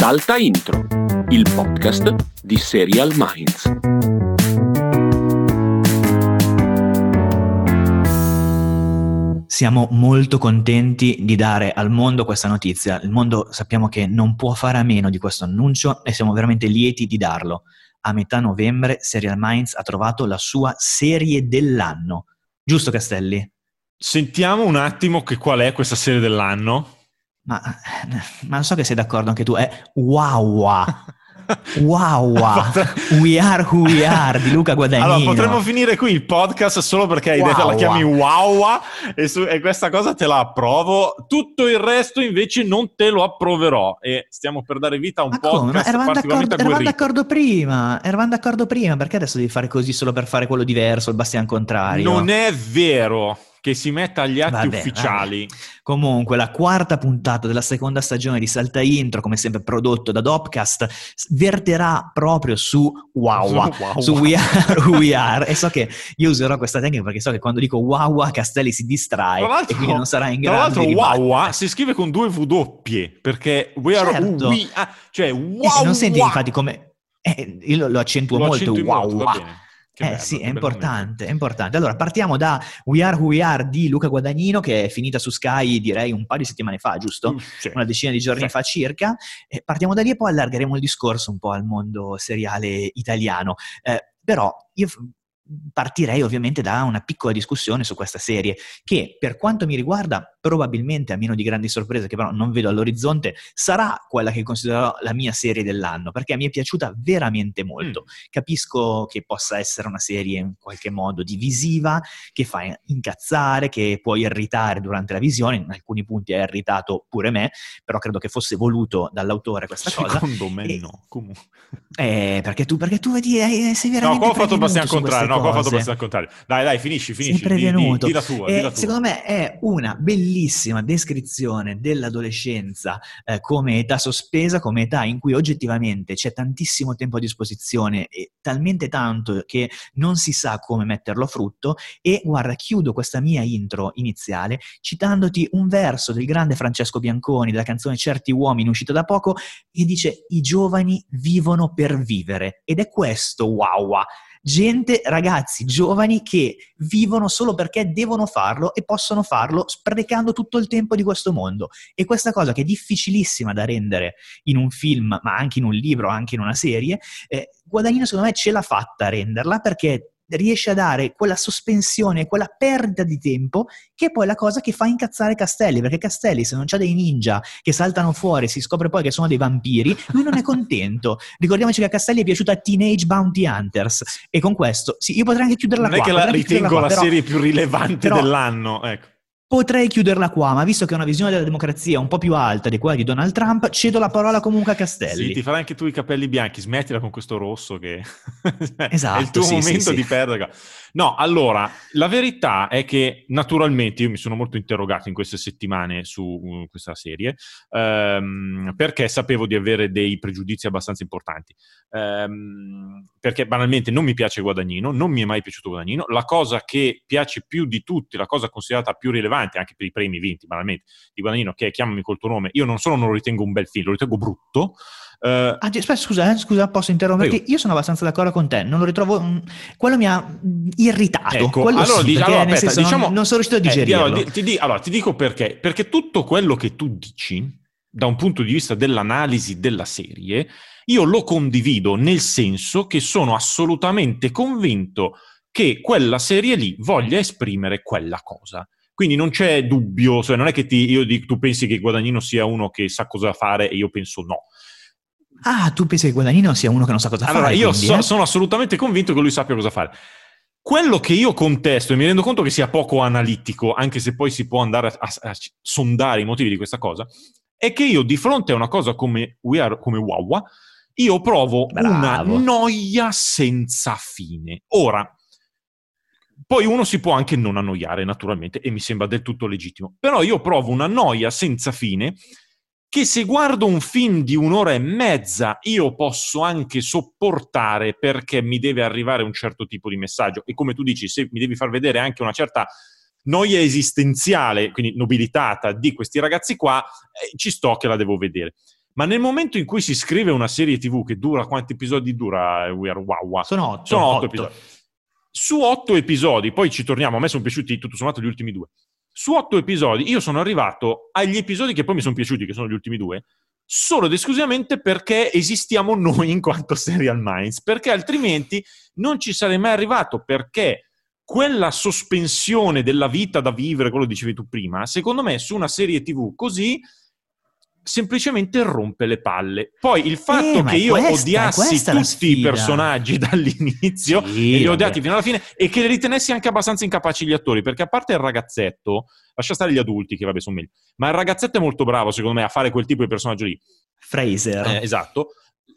Salta Intro, il podcast di Serial Minds. Siamo molto contenti di dare al mondo questa notizia. Il mondo sappiamo che non può fare a meno di questo annuncio e siamo veramente lieti di darlo. A metà novembre Serial Minds ha trovato la sua serie dell'anno. Giusto Castelli? Sentiamo un attimo che qual è questa serie dell'anno. Ma, ma non so che sei d'accordo anche tu, è Wawa. Wow, we are who we are di Luca Guadagnino. Allora, potremmo finire qui il podcast solo perché hai detto la chiami wow e, su, e, questa cosa te la approvo. Tutto il resto invece non te lo approverò e stiamo per dare vita a un Ma podcast eravamo d'accordo, eravamo d'accordo prima, eravamo d'accordo prima, perché adesso devi fare così solo per fare quello diverso, il bastian contrario? Non è vero che si metta agli atti vabbè, ufficiali. Vabbè. Comunque, la quarta puntata della seconda stagione di Salta Intro, come sempre prodotto da Dopcast, verterà proprio su Wawa, su, wow. su We Are Who We Are. e so che io userò questa tecnica perché so che quando dico Wawa Castelli si distrae e quindi non sarà in grado tra l'altro, Wawa si scrive con due W doppie perché We Are certo. We Are, cioè wow. non senti infatti come... Eh, io lo accentuo lo molto, wow. Molto, che eh bello, sì, è importante, è importante. Allora, partiamo da We Are Who We Are di Luca Guadagnino, che è finita su Sky direi un paio di settimane fa, giusto? Mm, sì. Una decina di giorni sì. fa circa. E partiamo da lì e poi allargheremo il discorso un po' al mondo seriale italiano. Eh, però io partirei ovviamente da una piccola discussione su questa serie, che per quanto mi riguarda probabilmente, a meno di grandi sorprese che però non vedo all'orizzonte, sarà quella che considererò la mia serie dell'anno, perché mi è piaciuta veramente molto. Mm. Capisco che possa essere una serie in qualche modo divisiva, che fa incazzare, che può irritare durante la visione, in alcuni punti ha irritato pure me, però credo che fosse voluto dall'autore questa Secondo cosa. Secondo me e, no, comunque. Eh, perché tu, perché tu vedi, eh, sei veramente... No, qua ho fatto abbastanza contrario, no, qua ho fatto abbastanza al contrario. Dai, dai, finisci, finisci. Prevenuto. Di, di, di la tua, eh, tua. Secondo me è una bellissima bellissima descrizione dell'adolescenza eh, come età sospesa, come età in cui oggettivamente c'è tantissimo tempo a disposizione e talmente tanto che non si sa come metterlo a frutto e guarda, chiudo questa mia intro iniziale citandoti un verso del grande Francesco Bianconi della canzone Certi uomini uscita da poco che dice i giovani vivono per vivere ed è questo wow gente, ragazzi giovani che vivono solo perché devono farlo e possono farlo sprecando tutto il tempo di questo mondo. E questa cosa che è difficilissima da rendere in un film, ma anche in un libro, anche in una serie, eh, Guadagnino secondo me ce l'ha fatta a renderla perché riesce a dare quella sospensione, quella perdita di tempo, che è poi la cosa che fa incazzare Castelli, perché Castelli se non c'ha dei ninja che saltano fuori si scopre poi che sono dei vampiri, lui non è contento. Ricordiamoci che a Castelli è piaciuta Teenage Bounty Hunters e con questo, sì, io potrei anche chiuderla non qua. Non è che la ritengo qua, la però, serie più rilevante però, dell'anno, ecco. Potrei chiuderla qua, ma visto che è una visione della democrazia un po' più alta di quella di Donald Trump, cedo la parola comunque a Castelli. Sì, ti farai anche tu i capelli bianchi, smettila con questo rosso che esatto, è il tuo sì, momento sì, di sì. perdere. No, allora, la verità è che naturalmente io mi sono molto interrogato in queste settimane su uh, questa serie um, perché sapevo di avere dei pregiudizi abbastanza importanti. Um, perché banalmente non mi piace Guadagnino, non mi è mai piaciuto Guadagnino. La cosa che piace più di tutti, la cosa considerata più rilevante anche per i premi vinti, banalmente, di Guadagnino, che è Chiamami col tuo nome, io non solo non lo ritengo un bel film, lo ritengo brutto. Uh, ah, aspetta, scusa, eh, scusa, posso interromperti? Io sono abbastanza d'accordo con te, non lo ritrovo. Mh, quello mi ha irritato. Ecco, quello allora, sì, di, allora aspetta, senso, diciamo, non, non, sono riuscito a digerirlo. Eh, allora, ti, ti, allora, ti dico perché. Perché tutto quello che tu dici, da un punto di vista dell'analisi della serie, io lo condivido nel senso che sono assolutamente convinto che quella serie lì voglia esprimere quella cosa. Quindi non c'è dubbio, cioè non è che ti, io tu pensi che Guadagnino sia uno che sa cosa fare e io penso no. Ah, tu pensi che Guadagnino sia uno che non sa cosa allora, fare? Allora, io quindi, so, eh? sono assolutamente convinto che lui sappia cosa fare. Quello che io contesto, e mi rendo conto che sia poco analitico, anche se poi si può andare a, a, a sondare i motivi di questa cosa, è che io di fronte a una cosa come, We Are, come Wawa, io provo Bravo. una noia senza fine. Ora, poi uno si può anche non annoiare, naturalmente, e mi sembra del tutto legittimo. Però io provo una noia senza fine che se guardo un film di un'ora e mezza io posso anche sopportare perché mi deve arrivare un certo tipo di messaggio. E come tu dici, se mi devi far vedere anche una certa noia esistenziale, quindi nobilitata di questi ragazzi qua, eh, ci sto che la devo vedere. Ma nel momento in cui si scrive una serie TV che dura, quanti episodi dura We Are Wawa? Sono otto. Sono otto, otto. episodi. Su otto episodi, poi ci torniamo, a me sono piaciuti tutto sommato gli ultimi due. Su otto episodi io sono arrivato agli episodi che poi mi sono piaciuti, che sono gli ultimi due, solo ed esclusivamente perché esistiamo noi in quanto Serial Minds, perché altrimenti non ci sarei mai arrivato, perché quella sospensione della vita da vivere, quello dicevi tu prima, secondo me su una serie TV così semplicemente rompe le palle. Poi il fatto Eh, che io questa, odiassi tutti i personaggi dall'inizio sì, e li ho odiati fino alla fine e che li ritenessi anche abbastanza incapaci gli attori, perché a parte il ragazzetto, lascia stare gli adulti che vabbè sono meglio, ma il ragazzetto è molto bravo secondo me a fare quel tipo di personaggio lì. Fraser. Eh, esatto.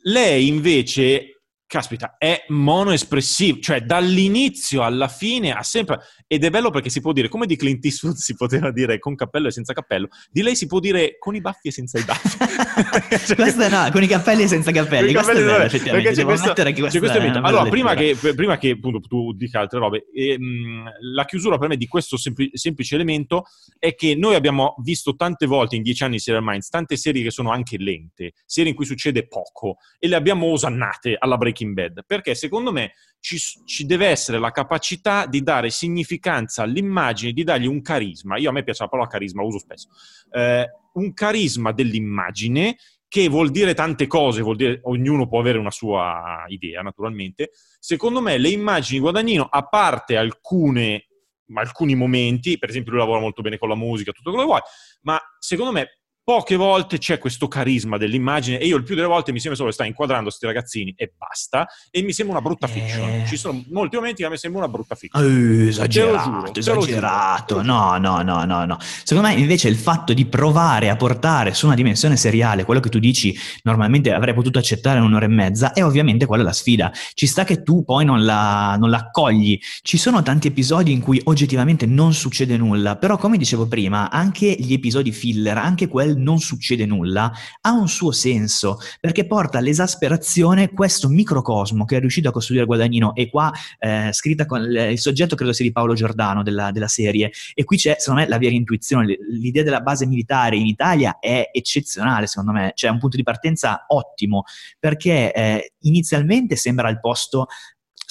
Lei invece, caspita, è monoespressiva, cioè dall'inizio alla fine ha sempre... Ed è bello perché si può dire, come di Clint Eastwood si poteva dire con cappello e senza cappello, di lei si può dire con i baffi e senza i baffi. Cioè, Questo no, con i cappelli e senza capelli. con i Questo è perché effettivamente. c'è Devo questo- che c'è questa questo è bella Allora, prima che, prima che appunto, tu dica altre robe, ehm, la chiusura per me di questo sempli- semplice elemento è che noi abbiamo visto tante volte in dieci anni di Serial Minds, tante serie che sono anche lente, serie in cui succede poco, e le abbiamo osannate alla Breaking Bad, perché secondo me ci, ci deve essere la capacità di dare significanza all'immagine, di dargli un carisma. Io a me piace la parola carisma, uso spesso. Eh, un carisma dell'immagine che vuol dire tante cose, vuol dire ognuno può avere una sua idea, naturalmente. Secondo me le immagini di Guadagnino, a parte alcune, alcuni momenti, per esempio lui lavora molto bene con la musica, tutto quello che vuoi, ma secondo me poche volte c'è questo carisma dell'immagine e io il più delle volte mi sembra solo che sta inquadrando questi ragazzini e basta e mi sembra una brutta Eh. fiction. Ci sono molti momenti che a me sembra una brutta fiction. Eh, esagerato, giuro. esagerato. No, no, no, no, no. Secondo me invece il fatto di provare a portare su una dimensione seriale quello che tu dici normalmente avrei potuto accettare in un'ora e mezza è ovviamente quella la sfida. Ci sta che tu poi non la, non la accogli. Ci sono tanti episodi in cui oggettivamente non succede nulla, però come dicevo prima, anche gli episodi filler, anche quel non succede nulla, ha un suo senso, perché porta all'esasperazione questo microcosmo che è riuscito a costruire Guadagnino. E qua eh, scritta con il, il soggetto credo sia di Paolo Giordano della, della serie. E qui c'è secondo me la vera intuizione. L'idea della base militare in Italia è eccezionale secondo me. C'è un punto di partenza ottimo perché eh, inizialmente sembra il posto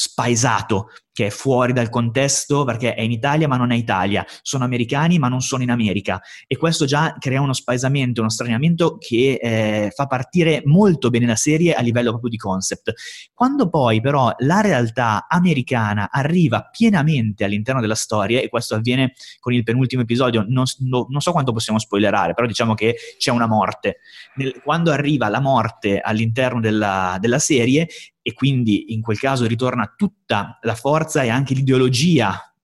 spaesato che è fuori dal contesto perché è in Italia ma non è Italia, sono americani ma non sono in America e questo già crea uno spaesamento, uno straniamento che eh, fa partire molto bene la serie a livello proprio di concept. Quando poi però la realtà americana arriva pienamente all'interno della storia e questo avviene con il penultimo episodio, non, no- non so quanto possiamo spoilerare, però diciamo che c'è una morte. Nel- quando arriva la morte all'interno della, della serie e quindi in quel caso ritorna tutta la forza e anche l'ideologia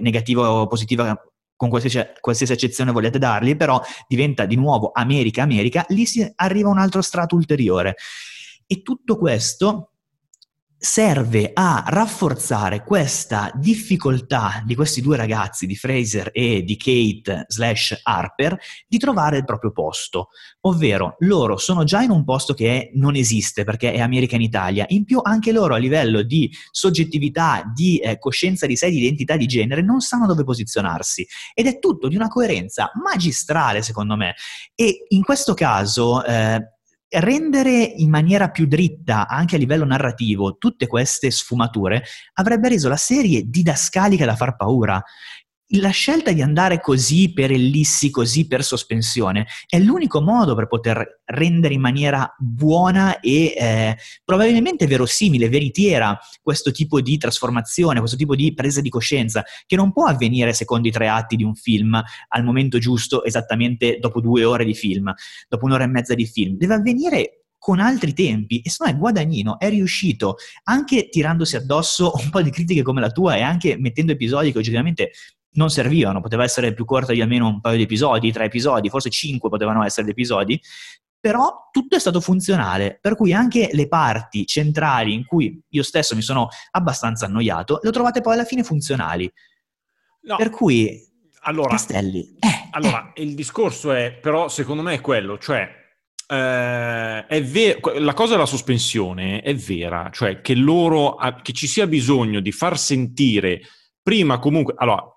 negativa o positiva con qualsiasi, qualsiasi eccezione volete dargli, però diventa di nuovo America, America, lì si arriva un altro strato ulteriore. E tutto questo serve a rafforzare questa difficoltà di questi due ragazzi, di Fraser e di Kate slash Harper, di trovare il proprio posto. Ovvero, loro sono già in un posto che non esiste perché è America in Italia. In più, anche loro a livello di soggettività, di eh, coscienza di sé, di identità di genere, non sanno dove posizionarsi. Ed è tutto di una coerenza magistrale, secondo me. E in questo caso. Eh, rendere in maniera più dritta, anche a livello narrativo, tutte queste sfumature avrebbe reso la serie didascalica da far paura. La scelta di andare così per ellissi, così per sospensione, è l'unico modo per poter rendere in maniera buona e eh, probabilmente verosimile, veritiera questo tipo di trasformazione, questo tipo di presa di coscienza, che non può avvenire secondo i tre atti di un film al momento giusto, esattamente dopo due ore di film, dopo un'ora e mezza di film. Deve avvenire con altri tempi e secondo me Guadagnino è riuscito anche tirandosi addosso un po' di critiche come la tua e anche mettendo episodi che oggettivamente non servivano, poteva essere più corta di almeno un paio di episodi, tre episodi, forse cinque potevano essere gli episodi, però tutto è stato funzionale, per cui anche le parti centrali in cui io stesso mi sono abbastanza annoiato, le ho trovate poi alla fine funzionali. No, Per cui, allora, Castelli, eh, allora il discorso è, però, secondo me è quello, cioè, eh, è ver- la cosa della sospensione è vera, cioè che loro, che ci sia bisogno di far sentire prima comunque, allora,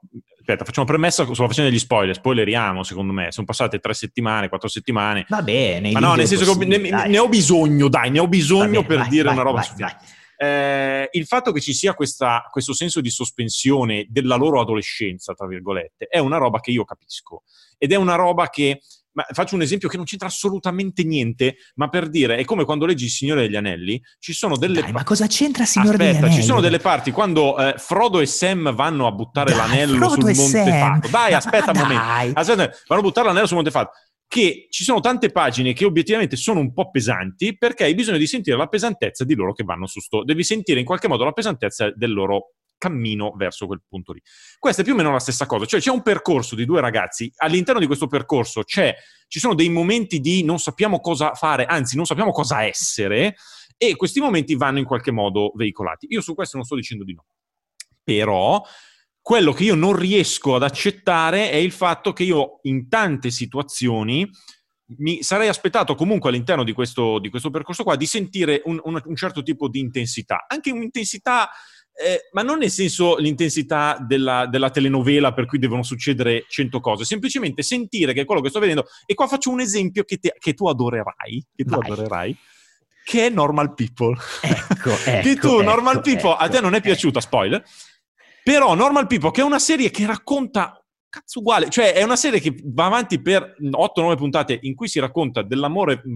aspetta, facciamo premessa sulla faccenda degli spoiler, spoileriamo secondo me, sono passate tre settimane, quattro settimane. Va bene. Ma no, nel senso che ne, ne, ho bisogno, dai, ne ho bisogno bene, per vai, dire vai, una roba vai, su eh, il fatto che ci sia questa, questo senso di sospensione della loro adolescenza, tra virgolette, è una roba che io capisco. Ed è una roba che ma faccio un esempio che non c'entra assolutamente niente, ma per dire, è come quando leggi Il Signore degli Anelli, ci sono delle... Dai, ma cosa c'entra il Signore Aspetta, degli Anelli? ci sono delle parti quando eh, Frodo e Sam vanno a buttare Dai, l'anello Frodo sul Monte Sam. Fatto. Dai, aspetta un momento. Aspetta, vanno a buttare l'anello sul Monte Fatto. Che ci sono tante pagine che obiettivamente sono un po' pesanti perché hai bisogno di sentire la pesantezza di loro che vanno su sto. Devi sentire in qualche modo la pesantezza del loro cammino verso quel punto lì. Questa è più o meno la stessa cosa, cioè c'è un percorso di due ragazzi, all'interno di questo percorso ci sono dei momenti di non sappiamo cosa fare, anzi non sappiamo cosa essere e questi momenti vanno in qualche modo veicolati. Io su questo non sto dicendo di no, però quello che io non riesco ad accettare è il fatto che io in tante situazioni mi sarei aspettato comunque all'interno di questo, di questo percorso qua di sentire un, un- un certo tipo di intensità, anche un'intensità, eh, ma non nel senso l'intensità della, della telenovela per cui devono succedere cento cose, semplicemente sentire che è quello che sto vedendo, e qua faccio un esempio che, te- che tu adorerai, che tu Vai. adorerai, che è Normal People. Ecco, che ecco, tu, Normal ecco, People, a te ecco, non è piaciuta, spoiler, però Normal People, che è una serie che racconta cazzo uguale, cioè è una serie che va avanti per 8-9 puntate in cui si racconta dell'amore mh,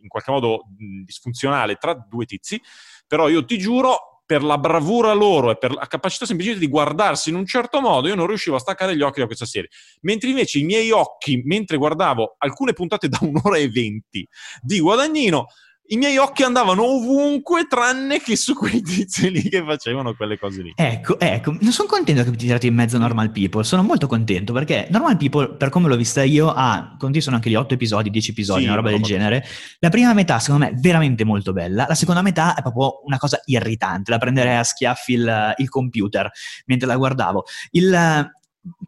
in qualche modo mh, disfunzionale tra due tizi, però io ti giuro per la bravura loro e per la capacità semplicemente di guardarsi in un certo modo, io non riuscivo a staccare gli occhi da questa serie. Mentre invece i miei occhi, mentre guardavo alcune puntate da un'ora e venti di Guadagnino, i miei occhi andavano ovunque tranne che su quei tizi lì che facevano quelle cose lì. Ecco, ecco, non sono contento che ti tirati in mezzo a Normal People, sono molto contento perché Normal People, per come l'ho vista io, ha, conti sono anche gli 8 episodi, 10 episodi, Sì, una roba del genere. La prima metà, secondo me, è veramente molto bella, la seconda metà è proprio una cosa irritante, la prenderei a schiaffi il, il computer mentre la guardavo. Il,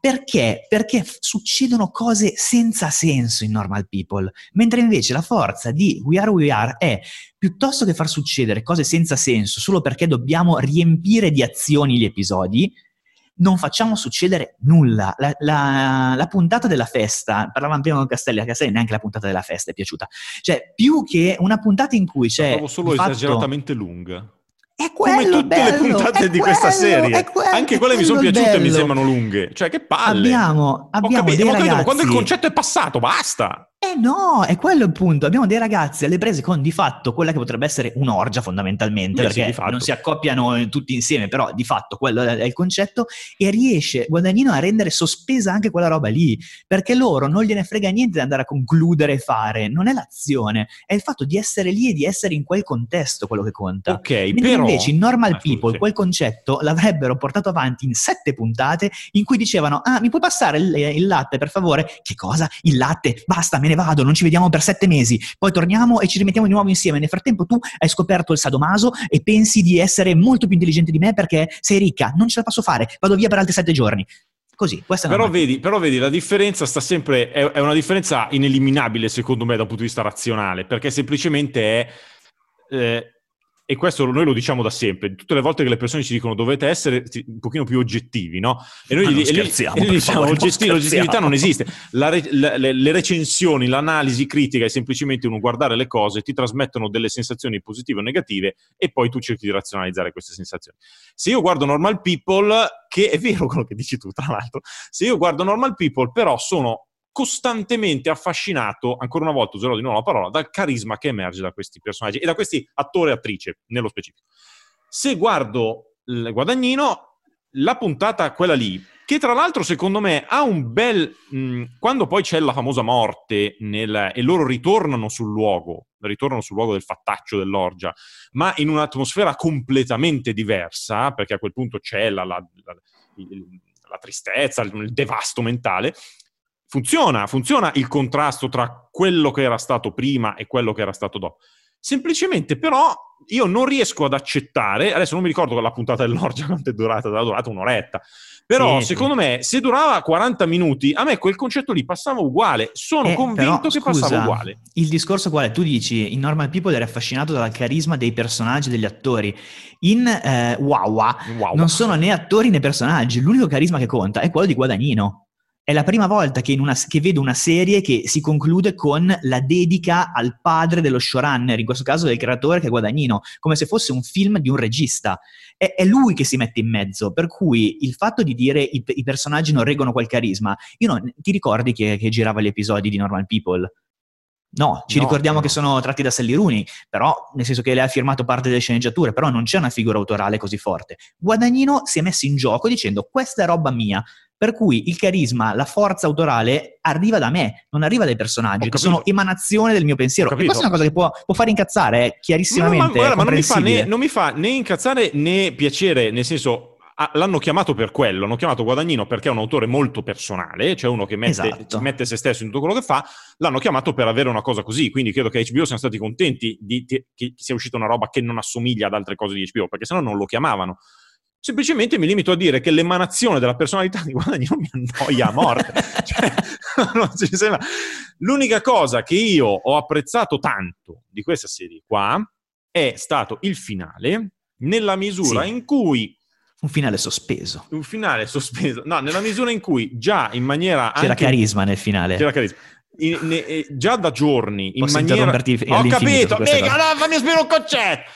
perché? Perché succedono cose senza senso in Normal People, mentre invece la forza di We Are We Are è piuttosto che far succedere cose senza senso solo perché dobbiamo riempire di azioni gli episodi, non facciamo succedere nulla. La, la- la puntata della festa, parlavamo prima con Castelli, a Castelli neanche la puntata della festa è piaciuta. Cioè, più che una puntata in cui c'è... Trovo solo fatto- esageratamente lunga. È Come quello tutte le bello, puntate è di questa serie. quello- Anche quelle mi sono piaciute e mi bello. sembrano lunghe. Cioè, che palle. Abbiamo, Ho abbiamo capito, ho capito, quando il concetto è passato, basta. Eh no, è quello il punto. Abbiamo dei ragazzi alle prese con di fatto quella che potrebbe essere un'orgia fondamentalmente, Beh, sì, perché fatto. non si accoppiano tutti insieme, però di fatto quello è il concetto, e riesce Guadagnino a rendere sospesa anche quella roba lì, perché loro non gliene frega niente di andare a concludere e fare, non è l'azione, è il fatto di essere lì e di essere in quel contesto quello che conta. Ok, Mentre però... invece in Normal Ah, People sì. quel concetto l'avrebbero portato avanti in sette puntate in cui dicevano ah mi puoi passare il, il latte per favore? Che cosa? Il latte? Basta me ne vado, non ci vediamo per sette mesi, poi torniamo e ci rimettiamo di nuovo insieme. Nel frattempo tu hai scoperto il sadomaso e pensi di essere molto più intelligente di me perché sei ricca, non ce la posso fare, vado via per altri sette giorni. Così, questa Però vedi, però vedi, la differenza sta sempre, è, è una differenza ineliminabile secondo me da un punto di vista razionale, perché semplicemente è, eh, e questo noi lo diciamo da sempre, tutte le volte che le persone ci dicono dovete essere un pochino più oggettivi, no? E noi Ma gli, scherziamo, e noi diciamo favore, oggetti- l'oggettività scherziamo." non esiste, re- le, le recensioni, l'analisi critica è semplicemente uno guardare le cose, ti trasmettono delle sensazioni positive o negative e poi tu cerchi di razionalizzare queste sensazioni. Se io guardo Normal People, che è vero quello che dici tu, tra l'altro, se io guardo Normal People, però sono costantemente affascinato, ancora una volta userò di nuovo la parola, dal carisma che emerge da questi personaggi e da questi attori e attrice, nello specifico. Se guardo il Guadagnino, la puntata quella lì, che tra l'altro secondo me ha un bel... mh, quando poi c'è la famosa morte nel- e loro ritornano sul luogo, ritornano sul luogo del fattaccio dell'orgia, ma in un'atmosfera completamente diversa, perché a quel punto c'è la, la- la- la tristezza, il devasto mentale, funziona, funziona il contrasto tra quello che era stato prima e quello che era stato dopo. Semplicemente però io non riesco ad accettare, adesso non mi ricordo la puntata dell'orgia quanto è durata, è durata un'oretta, però Sì, secondo me se durava 40 minuti, a me quel concetto lì passava uguale, sono Eh, convinto però, che scusa, passava uguale. Il discorso qual è? Tu dici in Normal People eri affascinato dal carisma dei personaggi, degli attori. In eh, Wawa Wow. non sono né attori né personaggi, l'unico carisma che conta è quello di Guadagnino. È la prima volta che, una- che vedo una serie che si conclude con la dedica al padre dello showrunner, in questo caso del creatore che è Guadagnino, come se fosse un film di un regista. È, è lui che si mette in mezzo, per cui il fatto di dire i, i personaggi non reggono quel carisma, io non- ti ricordi che, che girava gli episodi di Normal People? No, ci No, ricordiamo no. che sono tratti da Sally Rooney, però nel senso che lei ha firmato parte delle sceneggiature, però non c'è una figura autorale così forte. Guadagnino si è messo in gioco dicendo questa è roba mia, per cui il carisma, la forza autorale arriva da me, non arriva dai personaggi, che sono emanazione del mio pensiero. E questa è una cosa che può, può fare incazzare, è No, chiarissimamente ma, guarda, ma non, mi fa né, non mi fa né incazzare né piacere, nel senso ah, l'hanno chiamato per quello, hanno chiamato Guadagnino perché è un autore molto personale, cioè uno che mette, Esatto. mette se stesso in tutto quello che fa, l'hanno chiamato per avere una cosa così, quindi credo che HBO siano stati contenti di, di- che sia uscita una roba che non assomiglia ad altre cose di HBO, perché sennò non lo chiamavano. Semplicemente mi limito a dire che l'emanazione della personalità di Guadagnino mi annoia a morte. Cioè. L'unica cosa che io ho apprezzato tanto di questa serie qua è stato il finale, nella misura Sì. in cui Un finale sospeso. un finale sospeso, no, nella misura in cui già in maniera C'era anche- carisma nel finale. c'era carisma. In- ne- eh, già da giorni in Posso maniera ho capito mica, no, fammi spiegare un concetto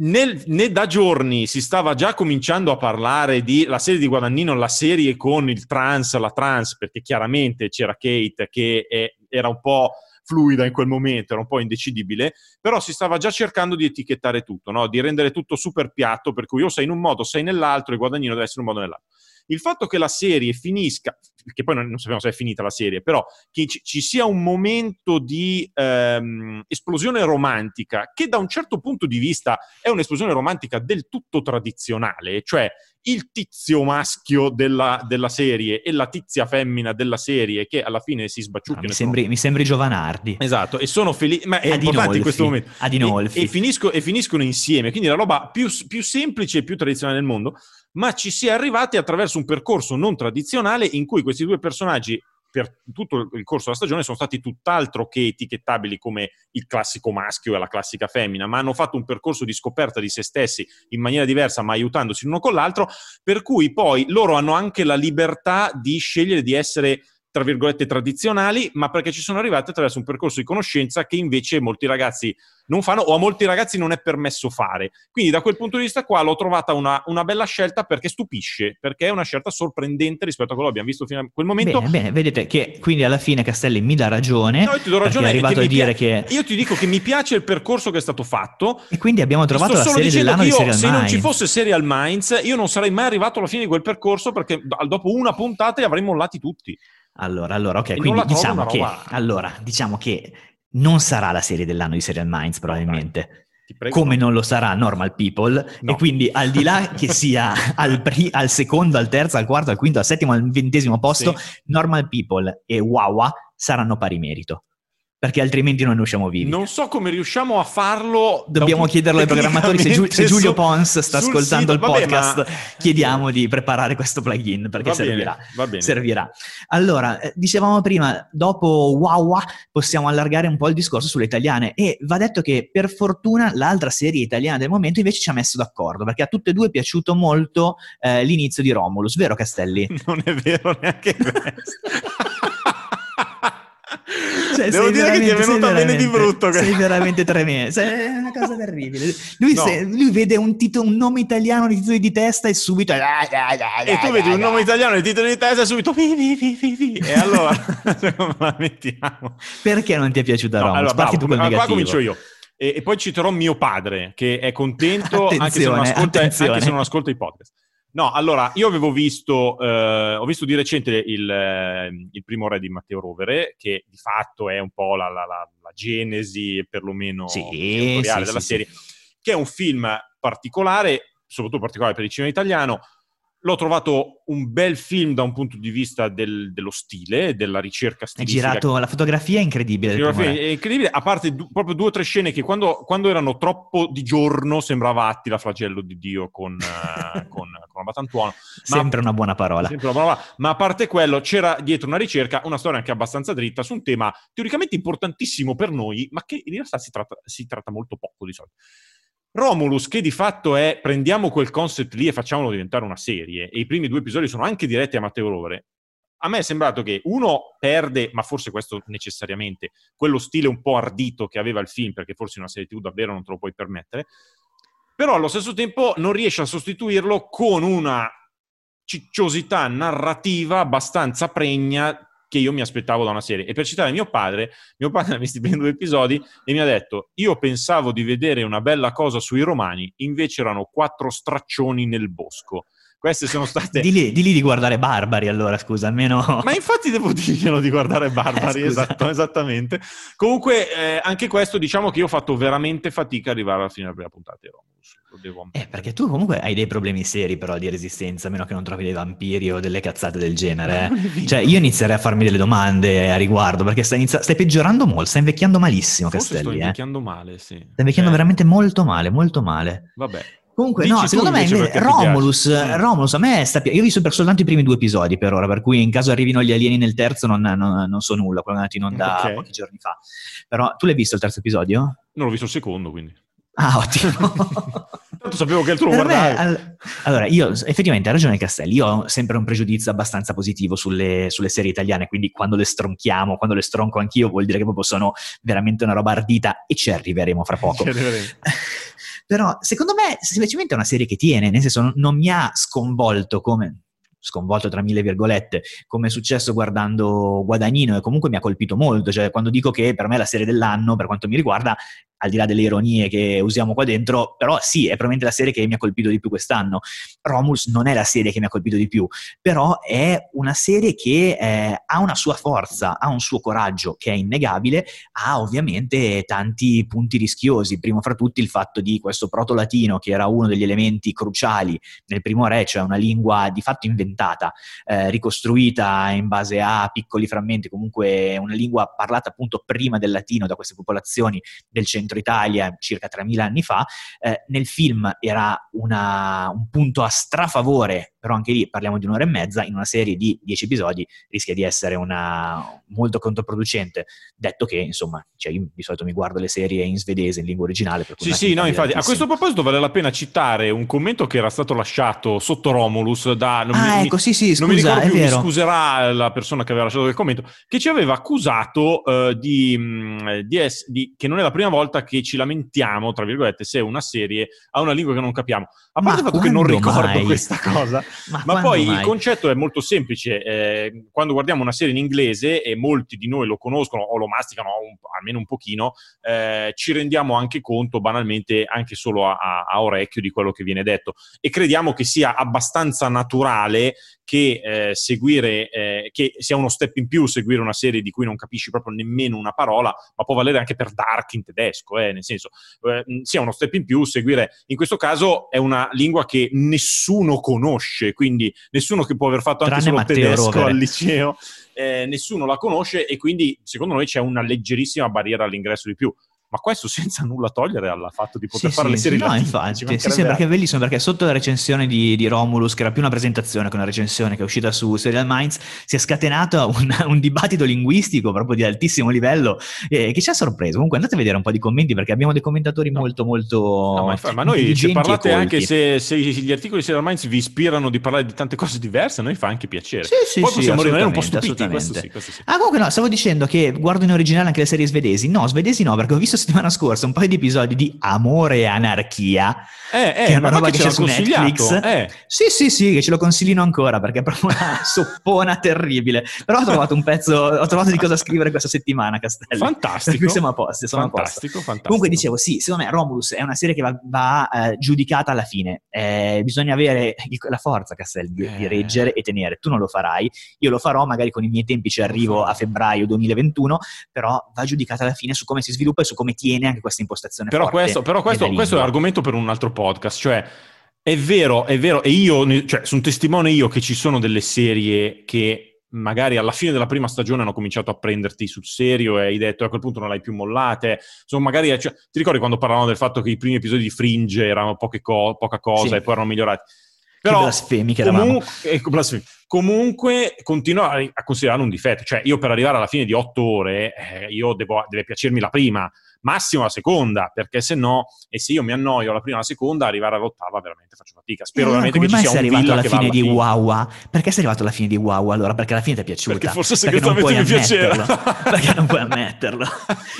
nel, né da giorni si stava già cominciando a parlare di la serie di Guadagnino, la serie con il trans, la trans, perché chiaramente c'era Kate che è- era un po' fluida in quel momento, era un po' indecidibile, però si stava già cercando di etichettare tutto, no? di rendere tutto super piatto, per cui o sei in un modo, sei nell'altro, e Guadagnino deve essere in un modo o nell'altro. Il fatto che la serie finisca, che poi non, non sappiamo se è finita la serie, però che ci, ci sia un momento di ehm, esplosione romantica, che da un certo punto di vista è un'esplosione romantica del tutto tradizionale, cioè il tizio maschio della, della serie e la tizia femmina della serie che alla fine si No, sbacciucchiano. mi, e sono- sembri, mi sembri Giovanardi. Esatto, e sono felici, ma è Adinolfi, importante in questo momento. Adinolfi. E, e finisco- e finiscono insieme, quindi la roba più, più semplice e più tradizionale del mondo, ma ci si è arrivati attraverso un percorso non tradizionale in cui questi due personaggi per tutto il corso della stagione sono stati tutt'altro che etichettabili come il classico maschio e la classica femmina, ma hanno fatto un percorso di scoperta di se stessi in maniera diversa, ma aiutandosi l'uno con l'altro, per cui poi loro hanno anche la libertà di scegliere di essere tra virgolette tradizionali, ma perché ci sono arrivati attraverso un percorso di conoscenza che invece molti ragazzi non fanno o a molti ragazzi non è permesso fare. Quindi da quel punto di vista qua l'ho trovata una, una bella scelta perché stupisce, perché è una scelta sorprendente rispetto a quello che abbiamo visto fino a quel momento. Bene, bene, vedete che quindi alla fine Castelli mi dà ragione. No, io ti do ragione, È arrivato a dire pia- che. Io ti dico che mi piace il percorso che è stato fatto. E quindi abbiamo trovato la serie dell'anno di io, Serial se non ci Minds. fosse Serial Minds, io non sarei mai arrivato alla fine di quel percorso perché dopo una puntata li avrei mollati tutti. Allora, allora, ok, non quindi diciamo che, allora, diciamo che non sarà la serie dell'anno di Serial Minds, probabilmente. Ti prego. Come non lo sarà Normal People, No. e quindi al di là che sia al, pri- al secondo, al terzo, al quarto, al quinto, al settimo, al ventesimo posto, Normal People e Wawa saranno pari merito, perché altrimenti non ne usciamo vivi. Non so come riusciamo a farlo. Dobbiamo un- chiederlo ai programmatori. Se, Giu- se Giulio Pons sta ascoltando sito. il Vabbè, podcast, ma- chiediamo di preparare questo plugin perché Va servirà. va bene. servirà. Allora, eh, dicevamo prima, dopo Wawa possiamo allargare un po' il discorso sulle italiane e va detto che per fortuna l'altra serie italiana del momento invece ci ha messo d'accordo perché a tutte e due è piaciuto molto eh, l'inizio di Romulus, vero Castelli? Non è vero neanche questo. Cioè, Devo dire che ti è venuta bene di brutto. Sei veramente tremendo. Sei- È una cosa terribile. Lui, No. se- lui vede un, titolo, un nome italiano di titolo di testa e subito. E tu vedi un nome italiano nel titolo di testa e subito vi, vi, vi, vi, vi. E allora la mettiamo? Perché non ti è piaciuta No, allora, Parti bravo, tu col allora, qua comincio io. E, e poi citerò mio padre, che è contento anche se, ascolta, anche se non ascolta i podcast. No, allora, io avevo visto, eh, ho visto di recente il, eh, il primo re di Matteo Rovere, che di fatto è un po' la, la- la- la genesi, perlomeno Sì, sì, della sì, serie, che è un film particolare, soprattutto particolare per il cinema italiano, L'ho trovato un bel film da un punto di vista del, dello stile, della ricerca È stilistica. girato, la fotografia è incredibile. del Fotografia è incredibile, a parte du- proprio due o tre scene che quando, quando erano troppo di giorno sembrava Attila, flagello di Dio con, eh, con, con Abbatantuono. Ma- Sempre una buona parola. Sempre una parola. Ma a parte quello, c'era dietro una ricerca, una storia anche abbastanza dritta su un tema teoricamente importantissimo per noi, ma che in realtà si tratta, si tratta molto poco di solito. Romulus, che di fatto è prendiamo quel concept lì e facciamolo diventare una serie, e i primi due episodi sono anche diretti a Matteo Rovere. A me è sembrato che uno perde, ma forse questo necessariamente, quello stile un po' ardito che aveva il film, perché forse in una serie TV davvero non te lo puoi permettere, però allo stesso tempo non riesce a sostituirlo con una cicciosità narrativa abbastanza pregna che io mi aspettavo da una serie. E per citare mio padre, mio padre ha visto i due episodi e mi ha detto: Io pensavo di vedere una bella cosa sui romani, invece erano quattro straccioni nel bosco. Queste sono state. Di lì, di lì di guardare Barbari, allora, scusa, almeno... Ma infatti devo dirglielo di guardare Barbari, Eh, esatto, esattamente. Comunque, eh, anche questo diciamo che io ho fatto veramente fatica ad arrivare alla fine della prima puntata di Romulus. Devo Eh, perché tu comunque hai dei problemi seri però di resistenza, a meno che non trovi dei vampiri o delle cazzate del genere. eh. Cioè, io inizierei a farmi delle domande a riguardo, perché stai, inizia- stai peggiorando molto, stai invecchiando malissimo, Forse Castelli. Eh. invecchiando male, sì. Stai invecchiando Eh, veramente molto male, molto male. Vabbè. Comunque, Dici no, secondo me invece Romulus, piace. Mm. Romulus a me sta Io ho visto per soltanto i primi due episodi per ora, per cui in caso arrivino gli alieni nel terzo non, non- non so nulla, quello è andato in onda Ok. pochi giorni fa. Però tu l'hai visto il terzo episodio? Non l'ho visto il secondo, quindi. Ah, ottimo. Tanto sapevo che tu lo Per me, guardavi. al- allora, io effettivamente ha ragione Castelli, io ho sempre un pregiudizio abbastanza positivo sulle, sulle serie italiane, quindi quando le stronchiamo, quando le stronco anch'io, vuol dire che proprio sono veramente una roba ardita e ci arriveremo fra poco. Ci arriveremo. Però secondo me semplicemente è una serie che tiene, nel senso non, non mi ha sconvolto come sconvolto tra mille virgolette, come è successo guardando Guadagnino e comunque mi ha colpito molto, cioè quando dico che per me la serie dell'anno, per quanto mi riguarda, al di là delle ironie che usiamo qua dentro, però sì, è probabilmente la serie che mi ha colpito di più quest'anno. Romulus non è la serie che mi ha colpito di più, però è una serie che eh, ha una sua forza, ha un suo coraggio che è innegabile, ha ovviamente tanti punti rischiosi, primo fra tutti il fatto di questo proto-latino che era uno degli elementi cruciali nel primo re, cioè una lingua di fatto inventata, eh, ricostruita in base a piccoli frammenti, comunque una lingua parlata appunto prima del latino da queste popolazioni del centro Italia circa 3000 anni fa. Eh, nel film era una- un punto a strafavore, però anche lì parliamo di un'ora e mezza, in una serie di 10 episodi rischia di essere una, molto controproducente, detto che insomma, cioè io di solito mi guardo le serie in svedese, in lingua originale. Sì, sì, no, infatti. A questo proposito vale la pena citare un commento che era stato lasciato sotto Romulus da... non Ah, mi- ecco, sì, sì, non mi scusa, ricordo più, mi scuserà la persona che aveva lasciato il commento, che ci aveva accusato eh, di, mh, di ess- di- che non è la prima volta che ci lamentiamo, tra virgolette, se una serie ha una lingua che non capiamo. A parte Ma il fatto che non ricordo mai? questa cosa, Ma, ma poi mai? il concetto è molto semplice. eh, quando guardiamo una serie in inglese, e molti di noi lo conoscono o lo masticano un- almeno un pochino, eh, ci rendiamo anche conto banalmente, anche solo a, a- a orecchio, di quello che viene detto. E crediamo che sia abbastanza naturale che eh, seguire, eh, che sia uno step in più seguire una serie di cui non capisci proprio nemmeno una parola, ma può valere anche per Dark in tedesco, eh, nel senso, eh, mh, sia uno step in più seguire, in questo caso è una lingua che nessuno conosce, quindi nessuno che può aver fatto anche Tranne solo Matteo tedesco Rovere. al liceo, eh, nessuno la conosce e quindi secondo noi c'è una leggerissima barriera all'ingresso di più. Ma questo senza nulla togliere al fatto di poter Sì, fare sì, le serie no, latine, ci infatti, sì, sì, perché è bellissimo, perché sotto la recensione di, di Romulus, che era più una presentazione che una recensione che è uscita su Serial Minds, si è scatenato un, un dibattito linguistico proprio di altissimo livello, eh, che ci ha sorpreso. Comunque andate a vedere un po' di commenti, perché abbiamo dei commentatori No. molto, molto No, ma, infa- ma noi e parlate anche se, se gli articoli di Serial Minds vi ispirano di parlare di tante cose diverse, a noi fa anche piacere. Sì, sì, Poi sì, possiamo rimanere un po' stupiti, questo sì, questo sì. Ah, comunque no, stavo dicendo che guardo in originale anche le serie svedesi. No, svedesi no, perché ho visto settimana scorsa un paio di episodi di Amore e Anarchia. Eh, che eh, è una roba che che c'è su? Netflix. Eh. Sì, sì, sì, che ce lo consiglino ancora perché è proprio una soppona terribile. Però ho trovato un pezzo, ho trovato di cosa scrivere questa settimana, Castello. Fantastico. Per cui siamo a posto, siamo a posto. fantastico, fantastico. Comunque dicevo, sì, secondo me Romulus è una serie che va, va, eh, giudicata alla fine. Eh, bisogna avere la forza, Castelli, di, di Eh. reggere e tenere. Tu non lo farai, io lo farò, magari con i miei tempi ci arrivo a febbraio 2021, però va giudicata alla fine su come si sviluppa e su come tiene anche questa impostazione Però questo, però questo, questo è argomento per un altro podcast, cioè È vero, è vero, e io, cioè, sono testimone io che ci sono delle serie che magari alla fine della prima stagione hanno cominciato a prenderti sul serio e hai detto a quel punto non l'hai più mollate. Insomma, magari cioè, ti ricordi quando parlavano del fatto che i primi episodi di Fringe erano co- poca cosa sì. e poi erano migliorati. Però, che blasfemi che eravamo. Comunque, blasfemi. comunque continuo a, a, considerarlo un difetto. Cioè, io per arrivare alla fine di otto ore, eh, io devo, deve piacermi la prima massimo la seconda, perché se no, e se io mi annoio alla prima o alla seconda, arrivare all'ottava veramente faccio fatica. Spero eh, veramente che ci sia un arrivato alla fine di Wawa? Perché sei arrivato alla fine di Wawa allora? Perché alla fine ti è piaciuta? Perché forse segretamente mi piaceva. perché non puoi ammetterlo.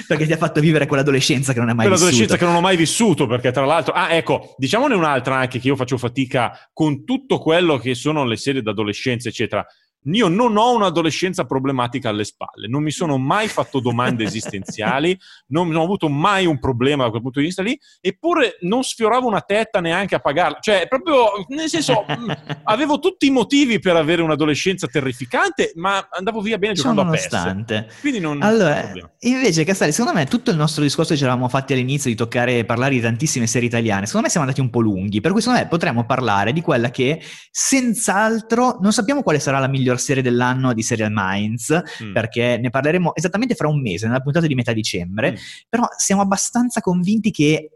perché ti ha fatto vivere quell'adolescenza che non hai mai quell'adolescenza vissuto. che non ho mai vissuto, perché tra l'altro... Ah, ecco, diciamone un'altra anche che io faccio fatica con tutto quello che sono le serie d'adolescenza, eccetera io non ho un'adolescenza problematica alle spalle, non mi sono mai fatto domande esistenziali, non, ho avuto mai un problema da quel punto di vista lì, eppure non sfioravo una tetta neanche a pagarla. Cioè, proprio, nel senso, mm, avevo tutti i motivi per avere un'adolescenza terrificante, ma andavo via bene giocando a PES. Quindi non... Allora, invece, Castelli, secondo me tutto il nostro discorso che ci eravamo fatti all'inizio di toccare e parlare di tantissime serie italiane, secondo me siamo andati un po' lunghi, per cui secondo me potremmo parlare di quella che senz'altro non sappiamo quale sarà la migliore miglior serie dell'anno di Serial Minds, mm. perché ne parleremo esattamente fra un mese, nella puntata di metà dicembre, mm. però siamo abbastanza convinti che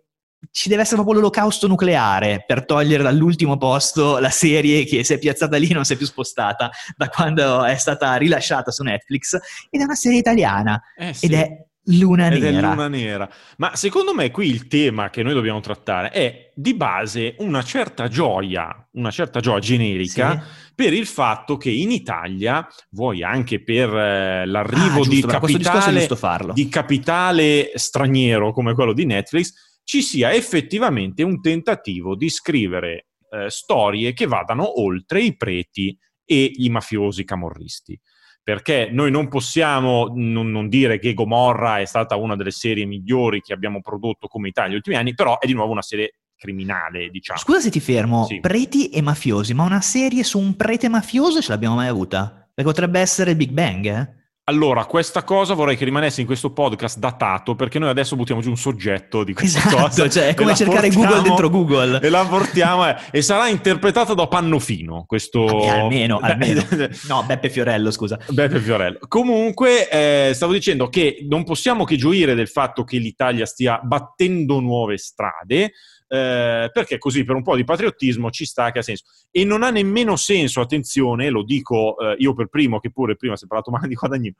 ci deve essere proprio l'olocausto nucleare per togliere dall'ultimo posto la serie che si è piazzata lì e non si è più spostata da quando è stata rilasciata su Netflix ed è una serie italiana eh sì. ed è Luna Ed Nera. Luna Nera. Ma secondo me qui il tema che noi dobbiamo trattare è di base una certa gioia, una certa gioia generica sì. per il fatto che in Italia, vuoi anche per eh, l'arrivo ah, giusto, di, capitale, di capitale straniero come quello di Netflix, ci sia effettivamente un tentativo di scrivere eh, storie che vadano oltre i preti e i mafiosi camorristi perché noi non possiamo non, non, dire che Gomorra è stata una delle serie migliori che abbiamo prodotto come Italia negli ultimi anni, però è di nuovo una serie criminale, diciamo. Scusa se ti fermo, sì. preti e mafiosi, ma una serie su un prete mafioso ce l'abbiamo mai avuta? Perché potrebbe essere Big Bang, eh? Allora, questa cosa vorrei che rimanesse in questo podcast datato perché noi adesso buttiamo giù un soggetto di questa esatto, cosa. Cioè, è come cercare Google dentro Google. E la portiamo eh, e sarà interpretato da Pannofino. Questo... Ah, almeno, almeno. no, Beppe Fiorello, scusa. Beppe Fiorello. Comunque, eh, stavo dicendo che non possiamo che gioire del fatto che l'Italia stia battendo nuove strade eh, perché così per un po' di patriottismo ci sta che ha senso. E non ha nemmeno senso, attenzione, lo dico eh, io per primo, che pure prima si è parlato male di Guadagnino,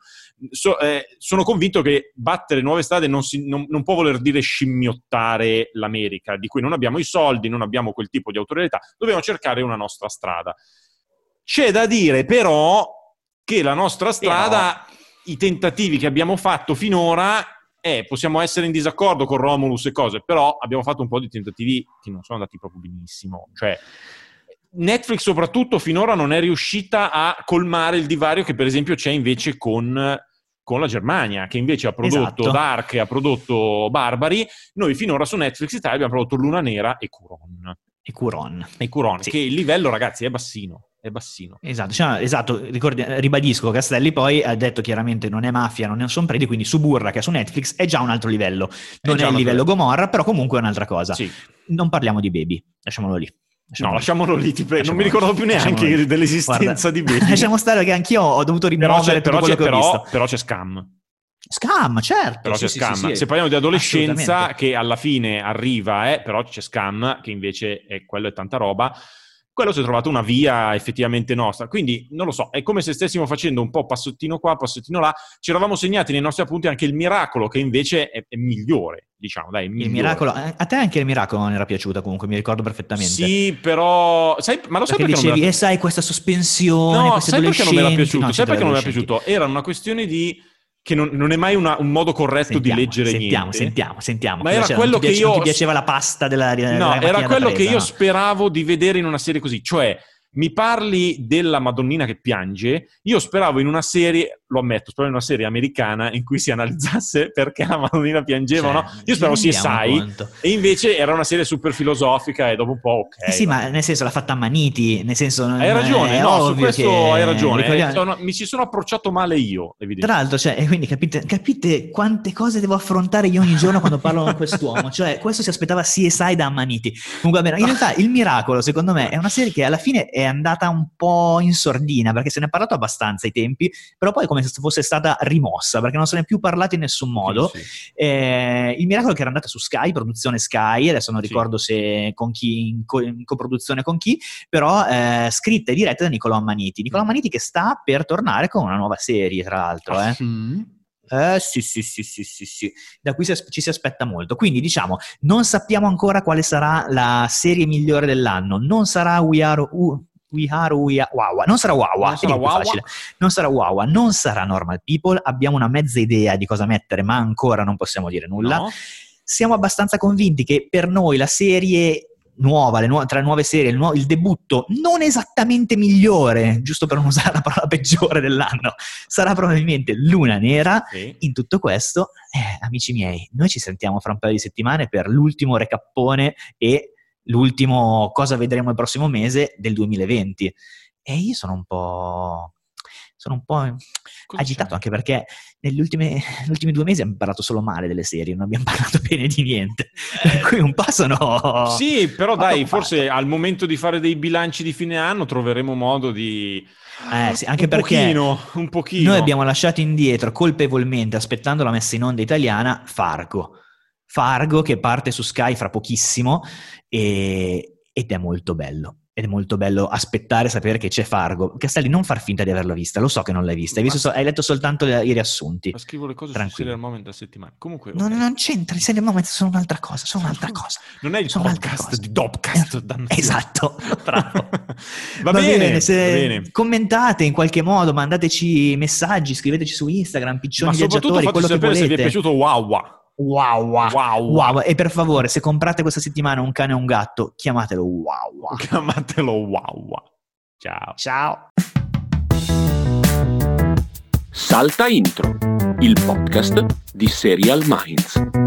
so, eh, sono convinto che battere nuove strade non, si, non, non, può voler dire scimmiottare l'America, di cui non abbiamo i soldi, non abbiamo quel tipo di autorità, dobbiamo cercare una nostra strada. C'è da dire però che la nostra strada, però... i tentativi che abbiamo fatto finora eh, possiamo essere in disaccordo con Romulus e cose, però abbiamo fatto un po' di tentativi che non sono andati proprio benissimo. Cioè, Netflix soprattutto finora non è riuscita a colmare il divario che per esempio c'è invece con, con la Germania, che invece ha prodotto esatto. Dark e ha prodotto Barbari. Noi finora su Netflix Italia abbiamo prodotto Luna Nera e Curon. E Curon. E Curon, sì. che il livello ragazzi è bassino è bassino. Esatto, cioè, esatto ricordi, ribadisco, Castelli poi ha detto chiaramente non è mafia, non sono predi, quindi Suburra che è su Netflix è già un altro livello. Non è, è il livello Gomorra, però comunque è un'altra cosa. Sì. Non parliamo di Baby, lasciamolo lì. Lasciamo no, lasciamolo lì, ti prego. non mi ricordo più neanche dell'esistenza Guarda, di Baby. lasciamo stare perché anch'io ho dovuto rimuovere però tutto quello che però, ho visto. Però c'è Scam. Scam, certo. Però sì, c'è sì, Scam. Sì, Se parliamo di adolescenza, che alla fine arriva, eh, però c'è Scam, che invece è quello è tanta roba quello si è trovato una via effettivamente nostra. Quindi, non lo so, è come se stessimo facendo un po' passettino qua, passettino là. Ci eravamo segnati nei nostri appunti anche il miracolo, che invece è, è migliore, diciamo, dai, Il miracolo, eh, a te anche il miracolo non era piaciuta comunque, mi ricordo perfettamente. Sì, però, sai, ma lo sai perché, perché dicevi, e eh, sai, questa sospensione, no, sai perché non mi era piaciuto? No, sai perché non mi era piaciuto? Era una questione di che non, non, è mai una, un modo corretto sentiamo, di leggere sentiamo, niente. Sentiamo, sentiamo, Ma era quello che io... Non ti piaceva la pasta della... No, della era quello che io no? speravo di vedere in una serie così, cioè mi parli della Madonnina che piange, io speravo in una serie, lo ammetto, speravo in una serie americana in cui si analizzasse perché la Madonnina piangeva, Cioè, no? Io speravo rendiamo conto. e invece era una serie super filosofica e dopo un po' ok. Eh sì, va. ma nel senso l'ha fatta a Maniti, nel senso... Hai ragione, no, su questo che- hai ragione. ricordiamo- sono- mi ci sono approcciato male io, evidentemente. Tra l'altro, cioè, e quindi capite, capite quante cose devo affrontare io ogni giorno quando parlo con quest'uomo? Cioè, questo si aspettava CSI da Ammaniti. Comunque, va bene, in realtà il miracolo, secondo me, è una serie che alla fine è andata un po' in sordina, perché se ne è parlato abbastanza ai tempi, però poi come se fosse stata rimossa, perché non se ne è più parlato in nessun modo. Sì, sì. Eh, il miracolo è che era andata su Sky, produzione Sky, adesso non Sì. ricordo se con chi, in, co- in coproduzione con chi, però eh, scritta e diretta da Nicolò Ammaniti. Nicolò Ammaniti che sta per tornare con una nuova serie, tra l'altro. Ah, eh. sì? Eh, sì, sì, sì, sì, sì, sì. Da qui ci si aspetta molto. Quindi, diciamo, non sappiamo ancora quale sarà la serie migliore dell'anno. Non sarà We Are... U- We Are We Are- Wawa. Non sarà Wawa, Non sarà Wawa. Non sarà Wawa, non sarà Normal People. Abbiamo una mezza idea di cosa mettere, ma ancora non possiamo dire nulla. No? Siamo abbastanza convinti che per noi la serie nuova, le nuove- tra le nuove serie, il, nuovo- il debutto non esattamente migliore, giusto per non usare la parola peggiore dell'anno, sarà probabilmente Luna Nera. Sì. In tutto questo, eh, amici miei, noi ci sentiamo fra un paio di settimane per l'ultimo recappone e l'ultimo cosa vedremo il prossimo mese del 2020. E io sono un po'... Sono un po' Cosa agitato c'è? anche perché negli ultimi, due mesi abbiamo parlato solo male delle serie, non abbiamo parlato bene di niente. Per cui un po' sono... Sì, però dai, forse al momento di fare dei bilanci di fine anno troveremo modo di... Eh, sì, anche un perché pochino, un pochino. Noi abbiamo lasciato indietro colpevolmente, aspettando la messa in onda italiana, Fargo. Fargo che parte su Sky fra pochissimo e- ed è molto bello. Ed è molto bello aspettare sapere che c'è Fargo. Castelli, non far finta di averla vista, lo so che non l'hai vista, hai, visto so- hai letto soltanto le- i riassunti. Ma scrivo le cose Tranquillo. su Serial Moment da settimana. Comunque, Non, ok. non c'entra, i serie moment sono un'altra cosa, sono un'altra cosa. Non è il sono podcast di Dopcast. Eh. Esatto, bravo. va, bene, se va bene. commentate in qualche modo, mandateci messaggi, scriveteci su Instagram, Ma piccioni soprattutto viaggiatori, quello che sapere se vi è volete. piaciuto Wawa. Wow, wow. Wow. Wow. E per favore, se comprate questa settimana un cane o un gatto, chiamatelo wow. wow. Chiamatelo Wawa. Ciao. Ciao. Salta Intro, il podcast di Serial Minds.